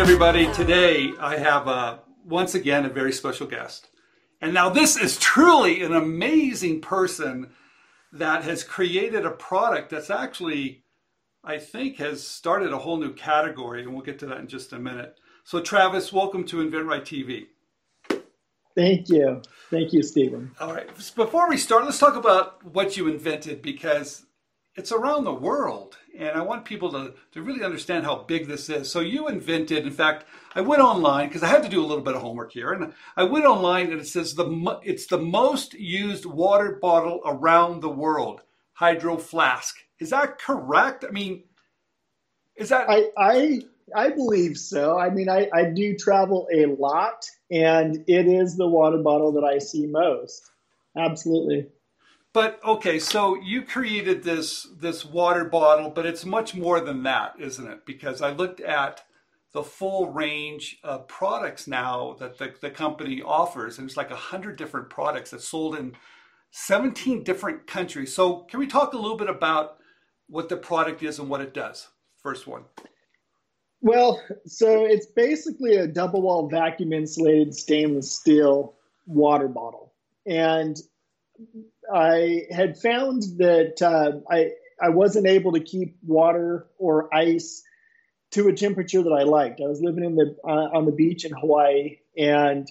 everybody. Today I have uh, once again a very special guest. And now this is truly an amazing person that has created a product that's actually, I think, has started a whole new category. And we'll get to that in just a minute. So, Travis, welcome to InventRight TV. Thank you. Thank you, Stephen. All right. Before we start, let's talk about what you invented because it's around the world. And I want people to, to really understand how big this is. So you invented, in fact, I went online because I had to do a little bit of homework here. And I went online and it says the it's the most used water bottle around the world, Hydro Flask. Is that correct? I mean, is that I I I believe so. I mean, I, I do travel a lot, and it is the water bottle that I see most. Absolutely. But okay, so you created this this water bottle, but it's much more than that, isn't it? Because I looked at the full range of products now that the, the company offers, and it's like a hundred different products that's sold in 17 different countries. So can we talk a little bit about what the product is and what it does? First one. Well, so it's basically a double wall vacuum insulated stainless steel water bottle. And I had found that uh, I I wasn't able to keep water or ice to a temperature that I liked. I was living in the uh, on the beach in Hawaii, and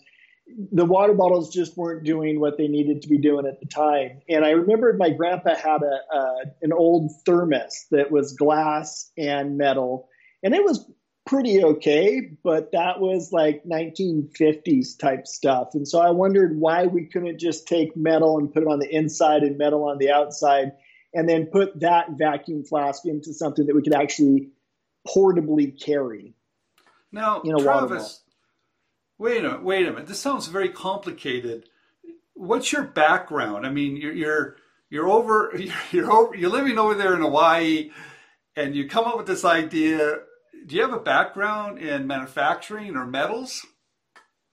the water bottles just weren't doing what they needed to be doing at the time. And I remembered my grandpa had a, a an old thermos that was glass and metal, and it was pretty okay, but that was like 1950s type stuff. And so I wondered why we couldn't just take metal and put it on the inside and metal on the outside and then put that vacuum flask into something that we could actually portably carry. Now, you know, Travis, wait a minute, wait a minute. This sounds very complicated. What's your background? I mean, you're you're you're over you're over you're living over there in Hawaii and you come up with this idea do you have a background in manufacturing or metals?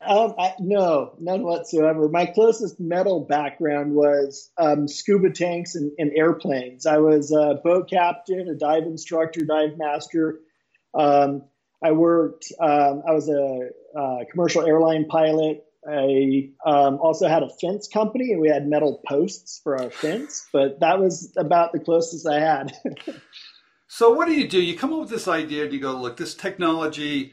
Um, I, no, none whatsoever. My closest metal background was um, scuba tanks and, and, airplanes. I was a boat captain, a dive instructor, dive master. Um, I worked. Um, I was a, a, commercial airline pilot. I um, also had a fence company, and we had metal posts for our fence. But that was about the closest I had. So what do you do? You come up with this idea and you go, look, this technology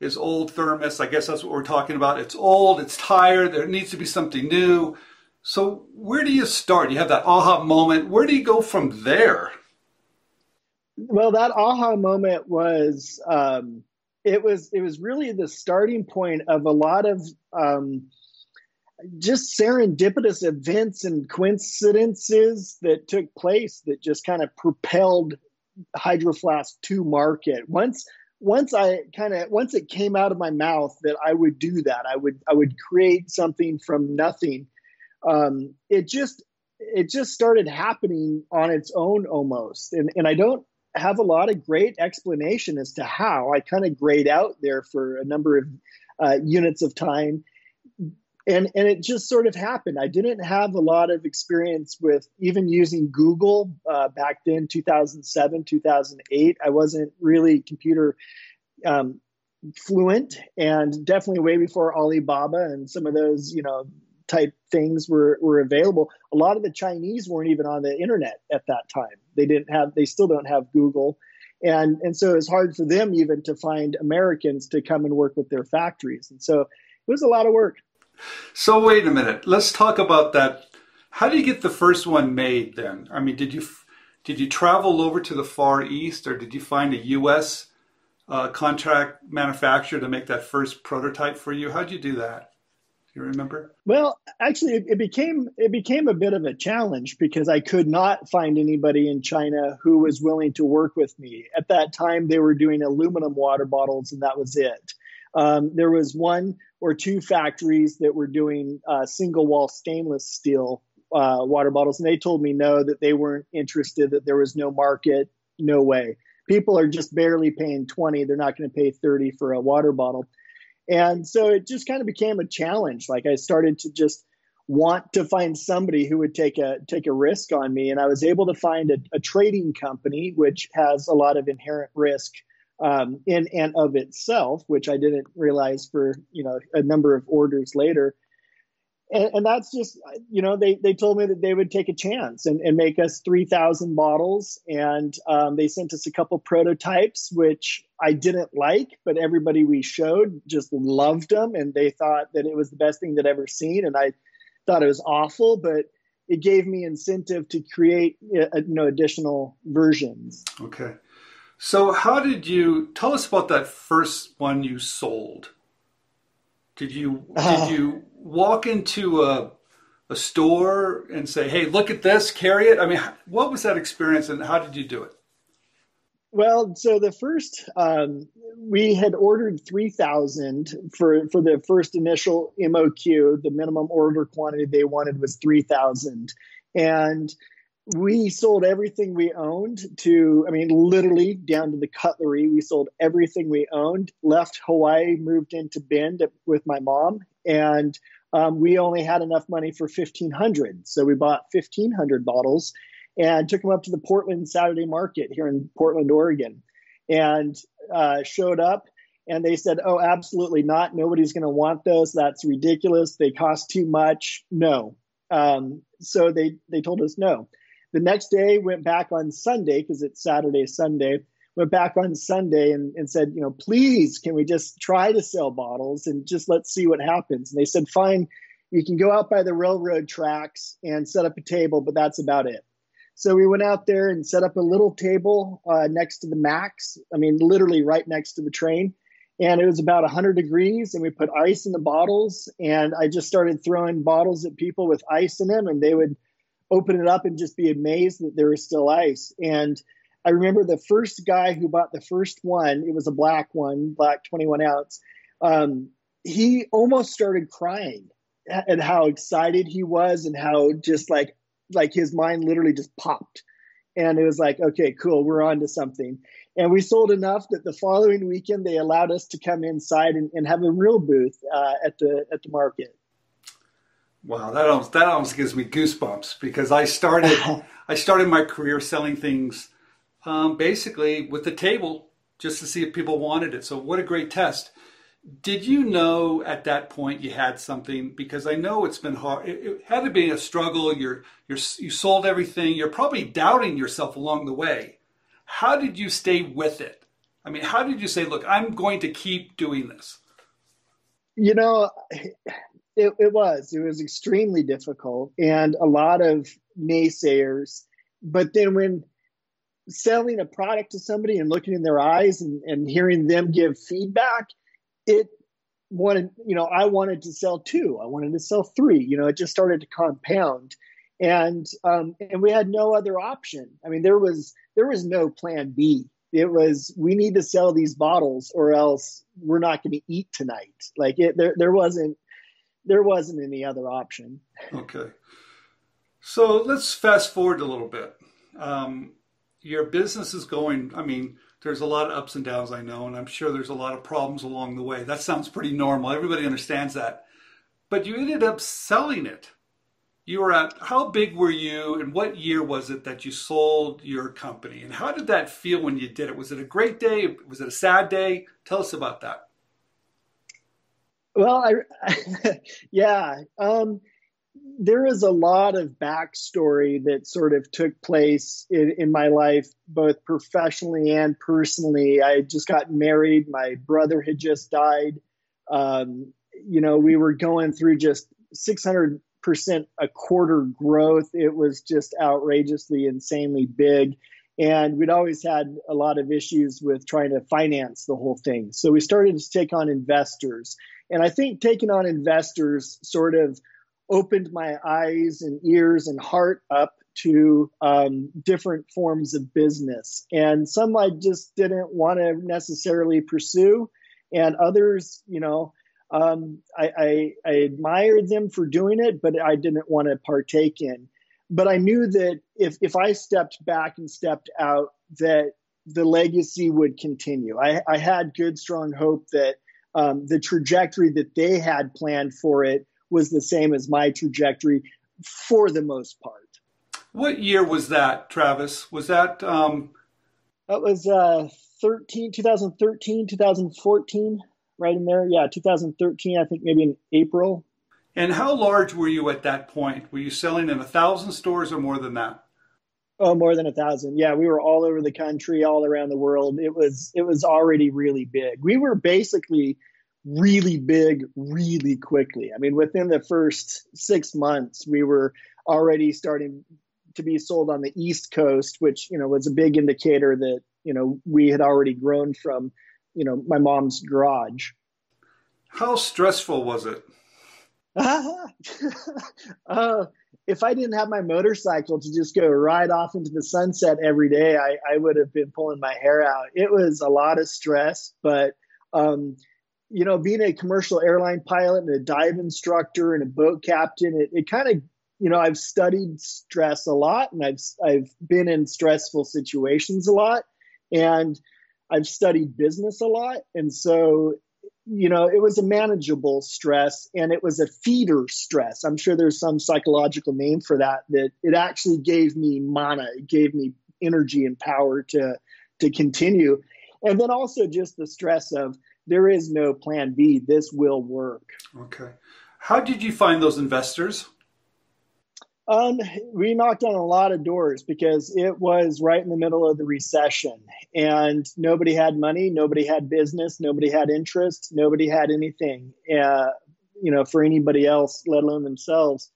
is old thermos. I guess that's what we're talking about. It's old, it's tired, there needs to be something new. So where do you start? You have that aha moment. Where do you go from there? Well, that aha moment was um, it was it was really the starting point of a lot of um, just serendipitous events and coincidences that took place that just kind of propelled Hydro Flask to market. Once once I kind of once it came out of my mouth that I would do that, I would I would create something from nothing. Um, it just it just started happening on its own almost, and and I don't have a lot of great explanation as to how. I kind of grayed out there for a number of uh, units of time, and and it just sort of happened. I didn't have a lot of experience with even using Google uh, back then, 2007, 2008. I wasn't really computer um, fluent, and definitely way before Alibaba and some of those, you know, type things were were available. A lot of the Chinese weren't even on the internet at that time. They didn't have. They still don't have Google. And, and so it's hard for them even to find Americans to come and work with their factories. And so it was a lot of work. So wait a minute. Let's talk about that. How do you get the first one made then? I mean, did you did you travel over to the Far East, or did you find a U.S. Uh, contract manufacturer to make that first prototype for you? How'd you do that? Do you remember? Well, actually, it, it became it became a bit of a challenge because I could not find anybody in China who was willing to work with me. At that time, they were doing aluminum water bottles, and that was it. Um, there was one or two factories that were doing uh, single wall stainless steel uh, water bottles, and they told me no, that they weren't interested, that there was no market, no way. People are just barely paying 20, they're not going to pay 30 for a water bottle. And so it just kind of became a challenge. Like I started to just want to find somebody who would take a take a risk on me and i was able to find a, a trading company which has a lot of inherent risk um, in and of itself, which I didn't realize for you know a number of orders later. And, and that's just you know they they told me that they would take a chance and, and make us three thousand bottles, and um, they sent us a couple prototypes, which I didn't like, but everybody we showed just loved them, and they thought that it was the best thing they'd ever seen, and I thought it was awful, but it gave me incentive to create uh, you know additional versions. Okay. So, how did you tell us about that first one you sold? Did you uh, did you walk into a a store and say, "Hey, look at this, carry it"? I mean, what was that experience, and how did you do it? Well, so the first um, we had ordered three thousand for for the first initial MOQ. The minimum order quantity they wanted was three thousand, and we sold everything we owned to i mean literally down to the cutlery. We sold everything we owned left hawaii moved into bend with my mom and um, we only had enough money for 1500 so we bought 1500 bottles and took them up to the portland saturday market here in portland oregon and uh, showed up and they said oh absolutely not. Nobody's going to want those. That's ridiculous. They cost too much. No. Um, so they they told us no the next day, went back on Sunday because it's Saturday, Sunday. Went back on Sunday and, and said, you know, please, can we just try to sell bottles and just let's see what happens? And they said, fine, you can go out by the railroad tracks and set up a table, but that's about it. So we went out there and set up a little table uh, next to the Max. I mean, literally right next to the train. And it was about 100 degrees, and we put ice in the bottles. And I just started throwing bottles at people with ice in them, and they would open it up and just be amazed that there is still ice. And I remember the first guy who bought the first one, it was a black one, black 21 ounce. Um, he almost started crying at how excited he was and how just like like his mind literally just popped and it was like okay cool we're on to something and we sold enough that the following weekend they allowed us to come inside and, and have a real booth uh, at the at the market Wow, that almost that almost gives me goosebumps because I started I started my career selling things um, basically with the table just to see if people wanted it. So what a great test! Did you know at that point you had something? Because I know it's been hard. It, it had to be a struggle. You're you're you sold everything. You're probably doubting yourself along the way. How did you stay with it? I mean, how did you say, "Look, I'm going to keep doing this"? You know it, it was. It was extremely difficult and a lot of naysayers. But then when selling a product to somebody and looking in their eyes and, and hearing them give feedback, it wanted, you know, I wanted to sell two. I wanted to sell three. You know, it just started to compound. And um, and we had no other option. I mean, there was there was no plan B. It was we need to sell these bottles or else we're not going to eat tonight. Like it, there there wasn't there wasn't any other option. Okay. So let's fast forward a little bit. Um, your business is going, I mean, there's a lot of ups and downs, I know, and I'm sure there's a lot of problems along the way. That sounds pretty normal. Everybody understands that. But you ended up selling it. You were at, how big were you, and what year was it that you sold your company? And how did that feel when you did it? Was it a great day? Was it a sad day? Tell us about that. Well, I, yeah, um, there is a lot of backstory that sort of took place in, in my life, both professionally and personally. I just got married. My brother had just died. Um, you know, we were going through just 600% a quarter growth. It was just outrageously, insanely big. And we'd always had a lot of issues with trying to finance the whole thing. So we started to take on investors. And I think taking on investors sort of opened my eyes and ears and heart up to um, different forms of business. And some I just didn't want to necessarily pursue, and others, you know, um, I, I, I admired them for doing it, but I didn't want to partake in. But I knew that if if I stepped back and stepped out, that the legacy would continue. I, I had good, strong hope that um, the trajectory that they had planned for it was the same as my trajectory for the most part. What year was that, Travis? Was that um, That was uh, 13, 2013, 2014, right in there. Yeah, 2013, I think maybe in April. And how large were you at that point? Were you selling in a thousand stores or more than that? Oh, more than a thousand. Yeah, we were all over the country, all around the world. It was it was already really big. We were basically really big really quickly. I mean, within the first six months, we were already starting to be sold on the East Coast, which you know was a big indicator that you know we had already grown from you know my mom's garage. How stressful was it? Uh, if I didn't have my motorcycle to just go right off into the sunset every day, I, I would have been pulling my hair out. It was a lot of stress, but um, you know, being a commercial airline pilot and a dive instructor and a boat captain, it, it kind of, you know, I've studied stress a lot and I've, I've been in stressful situations a lot and I've studied business a lot. And so, you know, it was a manageable stress and it was a feeder stress. I'm sure there's some psychological name for that, that it actually gave me mana, it gave me energy and power to, to continue. And then also just the stress of, there is no plan B. This will work. Okay. How did you find those investors? Um, we knocked on a lot of doors because it was right in the middle of the recession and nobody had money, nobody had business, nobody had interest, nobody had anything, uh, you know, for anybody else, let alone themselves.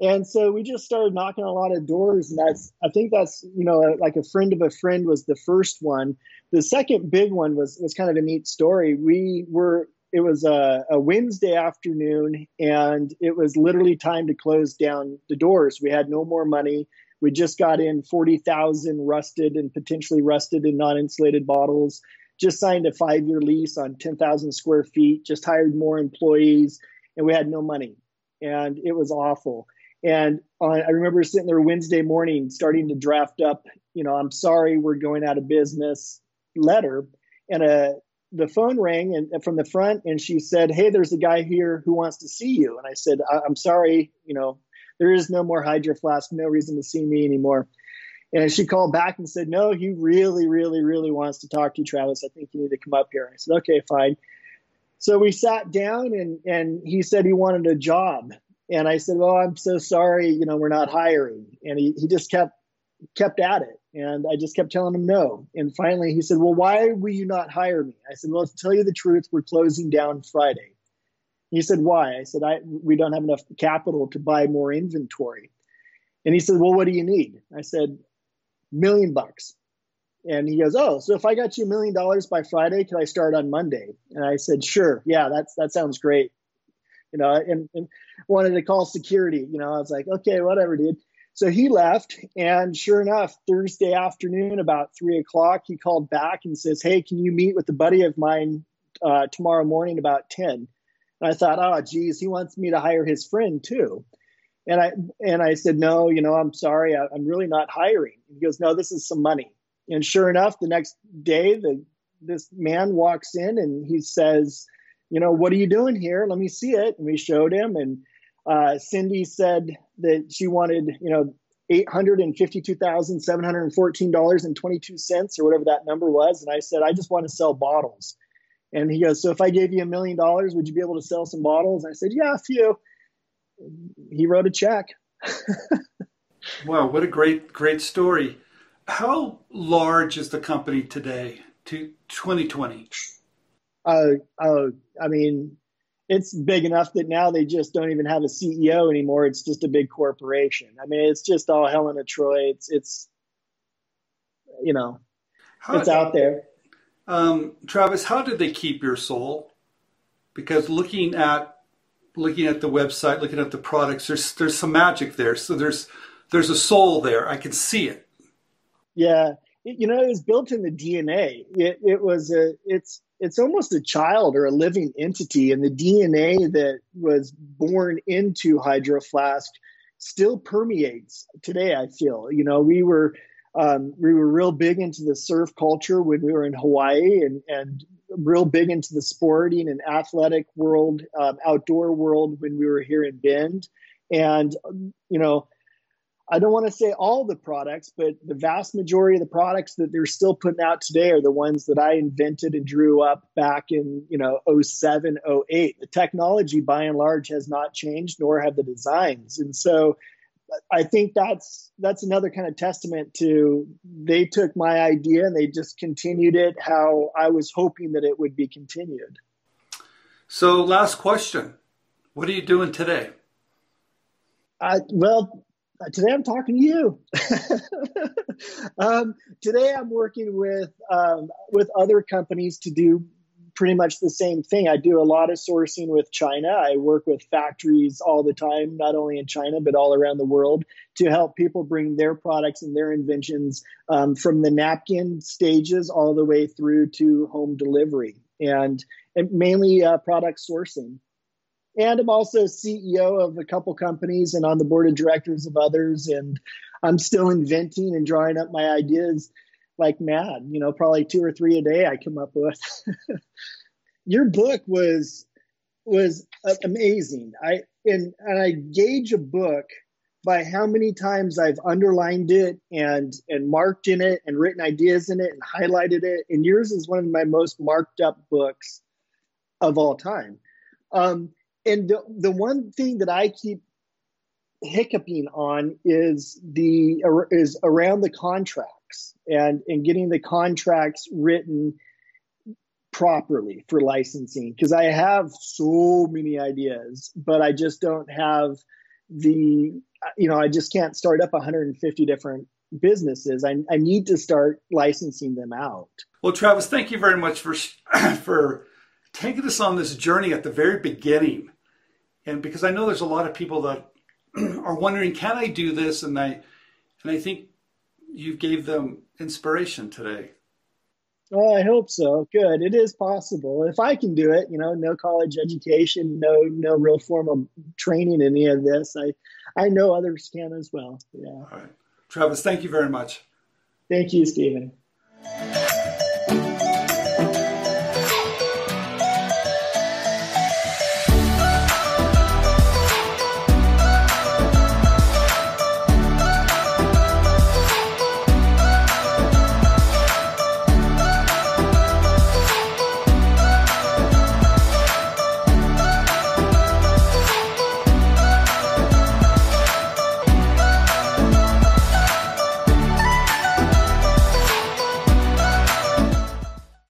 And so we just started knocking a lot of doors. And that's, I think that's, you know, like a friend of a friend was the first one. The second big one was, was kind of a neat story. We were, it was a, a Wednesday afternoon and it was literally time to close down the doors. We had no more money. We just got in 40,000 rusted and potentially rusted and non insulated bottles. Just signed a five year lease on 10,000 square feet, just hired more employees, and we had no money. And it was awful. And on, I remember sitting there Wednesday morning, starting to draft up, you know, I'm sorry, we're going out of business letter. And a, the phone rang and from the front, and she said, "Hey, there's a guy here who wants to see you." And I said, I- "I'm sorry, you know, there is no more Hydro Flask, no reason to see me anymore." And she called back and said, "No, he really, really, really wants to talk to you, Travis. I think you need to come up here." I said, "Okay, fine." So we sat down, and and he said he wanted a job, and I said, "Well, I'm so sorry, you know, we're not hiring." And he, he just kept kept at it, and I just kept telling him no. And finally, he said, "Well, why will you not hire me?" I said, "Well, to tell you the truth, we're closing down Friday." He said, "Why?" I said, "I we don't have enough capital to buy more inventory." And he said, "Well, what do you need?" I said, "Million bucks." And he goes, "Oh, so if I got you a million dollars by Friday, could I start on Monday?" And I said, "Sure, yeah, that's that sounds great." You know, and, and wanted to call security. You know, I was like, okay, whatever, dude. So he left, and sure enough, Thursday afternoon, about three o'clock, he called back and says, "Hey, can you meet with a buddy of mine uh, tomorrow morning about 10? And I thought, oh, geez, he wants me to hire his friend too. And I and I said, no, you know, I'm sorry, I, am really not hiring. He goes, no, this is some money. And sure enough, the next day, the this man walks in and he says, you know, what are you doing here? Let me see it. And we showed him, and uh, Cindy said that she wanted, you know, eight hundred and fifty-two thousand seven hundred and fourteen dollars and twenty-two cents, or whatever that number was. And I said, I just want to sell bottles. And he goes, So if I gave you a million dollars, would you be able to sell some bottles? And I said, Yeah, a few. He wrote a check. wow, what a great, great story. How large is the company today to 2020? Uh, uh, I mean, it's big enough that now they just don't even have a CEO anymore. It's just a big corporation. I mean, it's just all Helen of Troy. It's it's you know, how, it's out there. Um, Travis, how did they keep your soul? Because looking at looking at the website, looking at the products, there's there's some magic there. So there's there's a soul there. I can see it. Yeah, you know, it was built in the DNA. It, it was a it's it's almost a child or a living entity, and the DNA that was born into Hydro Flask still permeates today. I feel, you know, we were um, we were real big into the surf culture when we were in Hawaii, and and real big into the sporting and athletic world, um, outdoor world when we were here in Bend, and you know I don't want to say all the products, but the vast majority of the products that they're still putting out today are the ones that I invented and drew up back in, you know, 07, 08. The technology by and large has not changed, nor have the designs. And so I think that's that's another kind of testament to they took my idea and they just continued it how I was hoping that it would be continued. So last question. What are you doing today? I, well, today I'm talking to you. um, today I'm working with um, with other companies to do pretty much the same thing. I do a lot of sourcing with China. I work with factories all the time, not only in China but all around the world, to help people bring their products and their inventions um, from the napkin stages all the way through to home delivery, and, and mainly uh, product sourcing. And I'm also CEO of a couple companies and on the board of directors of others. And I'm still inventing and drawing up my ideas like mad. You know, probably two or three a day I come up with. Your book was was amazing. I and and I gauge a book by how many times I've underlined it and and marked in it and written ideas in it and highlighted it. And yours is one of my most marked up books of all time. Um, and the the one thing that I keep hiccuping on is the is around the contracts and and getting the contracts written properly for licensing because I have so many ideas, but I just don't have the you know I just can't start up 150 different businesses. I, I need to start licensing them out. Well, Travis, thank you very much for for taking us on this journey at the very beginning. And because I know there's a lot of people that are wondering, can I do this? And I, and I think you gave them inspiration today. Well, I hope so. Good. It is possible. If I can do it, you know, no college education, no no real formal training in any of this. I I know others can as well. Yeah. All right. Travis, thank you very much. Thank you, Stephen.